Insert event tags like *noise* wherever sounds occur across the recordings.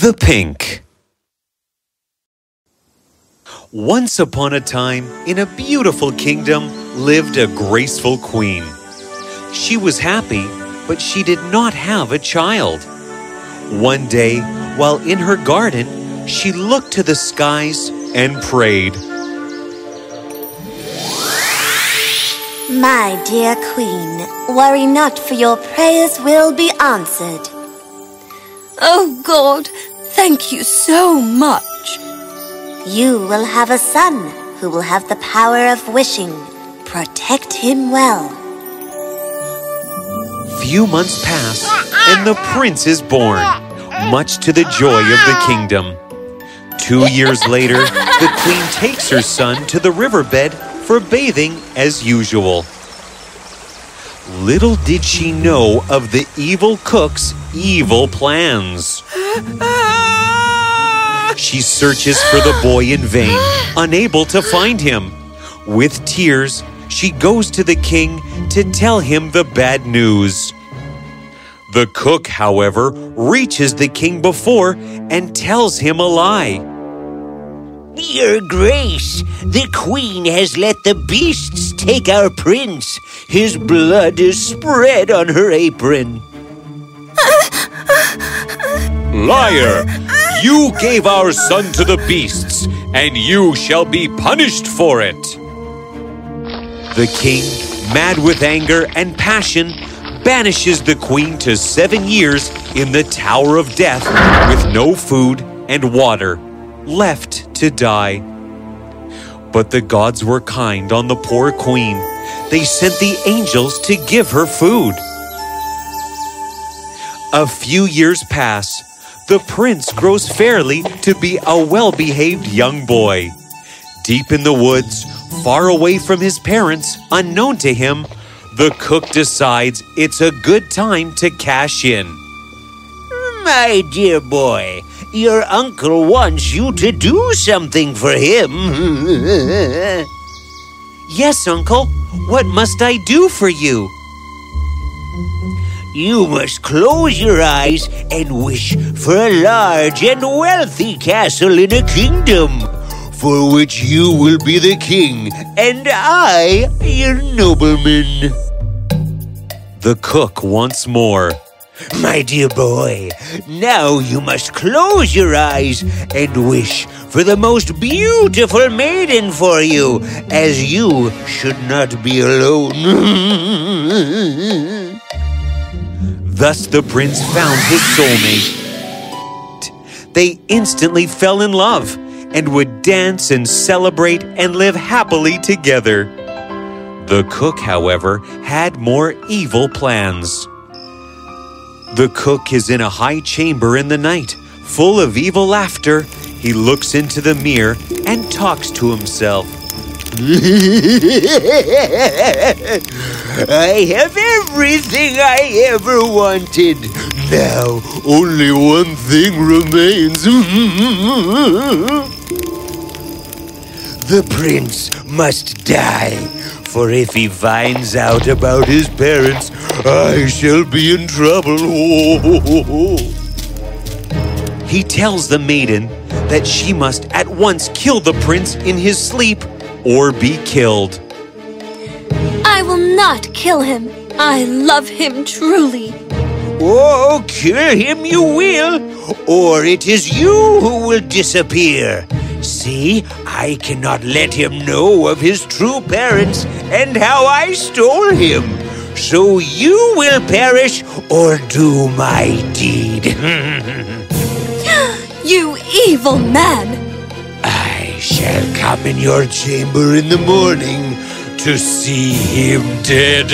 The Pink Once upon a time, in a beautiful kingdom, lived a graceful queen. She was happy, but she did not have a child. One day, while in her garden, she looked to the skies and prayed. My dear queen, worry not, for your prayers will be answered. Oh God, thank you so much. You will have a son who will have the power of wishing. Protect him well. Few months pass, and the prince is born, much to the joy of the kingdom. Two years later, the queen takes her son to the riverbed for bathing as usual. Little did she know of the evil cook's evil plans. *laughs* She searches for the boy in vain, *gasps* unable to find him. With tears, she goes to the king to tell him the bad news. The cook, however, reaches the king before and tells him a lie. Your Grace, the Queen has let the beasts take our prince. His blood is spread on her apron. Liar! *laughs* You gave our son to the beasts, and you shall be punished for it. The king, mad with anger and passion, banishes the queen to seven years in the Tower of Death with no food and water, left to die. But the gods were kind on the poor queen. They sent the angels to give her food. A few years pass. The prince grows fairly to be a well behaved young boy. Deep in the woods, far away from his parents, unknown to him, the cook decides it's a good time to cash in. My dear boy, your uncle wants you to do something for him. yes, uncle. What must I do for you? You must close your eyes and wish for a large and wealthy castle in a kingdom, for which you will be the king, and I your nobleman. The cook once more. My dear boy, now you must close your eyes and wish for the most beautiful maiden for you, as you should not be alone. *laughs* Thus the prince found his soulmate. They instantly fell in love and would dance and celebrate and live happily together. The cook, however, had more evil plans. The cook is in a high chamber in the night, full of evil laughter. He looks into the mirror and talks to himself. *laughs* I have everything I ever wanted. Now only one thing remains. *laughs* the prince must die, for if he finds out about his parents, I shall be in trouble. *laughs* he tells the maiden that she must at once kill the prince in his sleep or be killed. I will not kill him. I love him truly. Oh, kill him you will, or it is you who will disappear. See, I cannot let him know of his true parents and how I stole him. So you will perish or do my deed. *laughs* *gasps* you evil man! I shall come in your chamber in the morning to see him dead.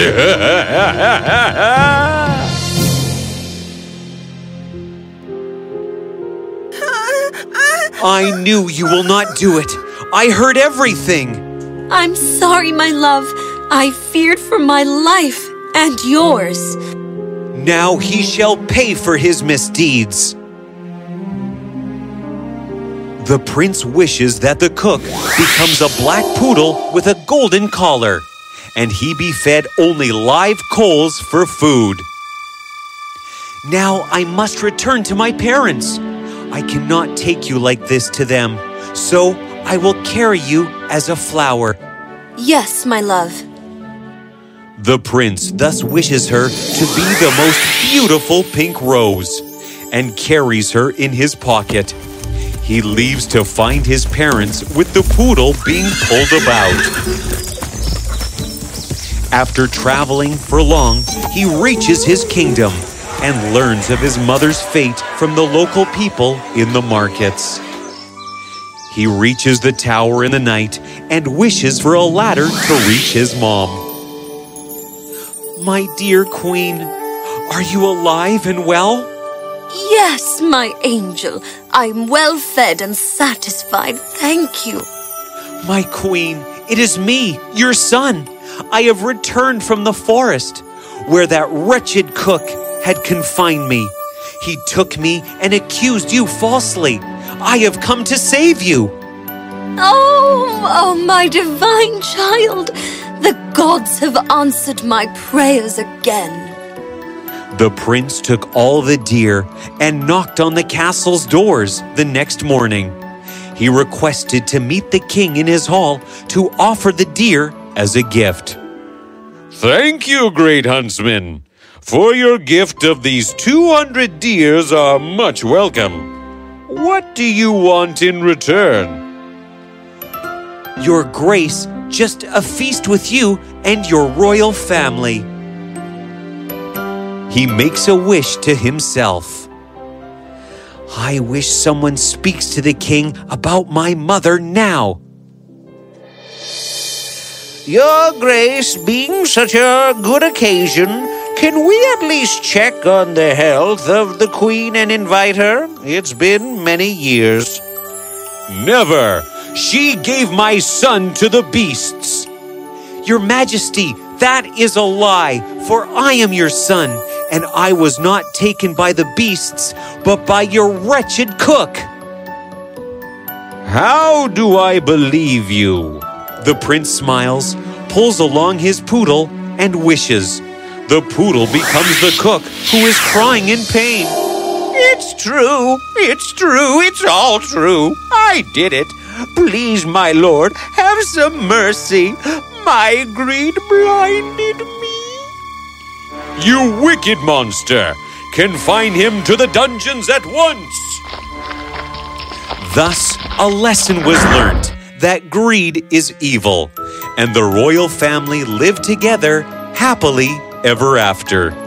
I knew you will not do it. I heard everything. I'm sorry, my love. I feared for my life and yours. Now he shall pay for his misdeeds. The prince wishes that the cook becomes a black poodle with a golden collar, and he be fed only live coals for food. Now I must return to my parents. I cannot take you like this to them, so I will carry you as a flower. Yes, my love. The prince thus wishes her to be the most beautiful pink rose and carries her in his pocket. He leaves to find his parents with the poodle being pulled about. After traveling for long, he reaches his kingdom and learns of his mother's fate from the local people in the markets. He reaches the tower in the night and wishes for a ladder to reach his mom. My dear queen, are you alive and well? Yes, my angel. I'm well fed and satisfied. Thank you. My queen, it is me, your son. I have returned from the forest, where that wretched cook had confined me. He took me and accused you falsely. I have come to save you. Oh, oh, my divine child. The gods have answered my prayers again. The prince took all the deer and knocked on the castle's doors the next morning. He requested to meet the king in his hall to offer the deer as a gift. Thank you, great huntsman. For your gift of these 200 deers are much welcome. What do you want in return? Your grace, just a feast with you and your royal family. He makes a wish to himself. I wish someone speaks to the king about my mother now. Your Grace, being such a good occasion, can we at least check on the health of the Queen and invite her? It's been many years. Never! She gave my son to the beasts. Your Majesty, that is a lie, for I am your son, and I was not taken by the beasts, but by your wretched cook. How do I believe you? The prince smiles, pulls along his poodle, and wishes. The poodle becomes the cook, who is crying in pain. It's true. It's true. It's all true. I did it. Please, my lord, have some mercy. My greed blinded me. You wicked monster! Confine him to the dungeons at once! Thus, a lesson was learnt that greed is evil, and the royal family lived together happily ever after.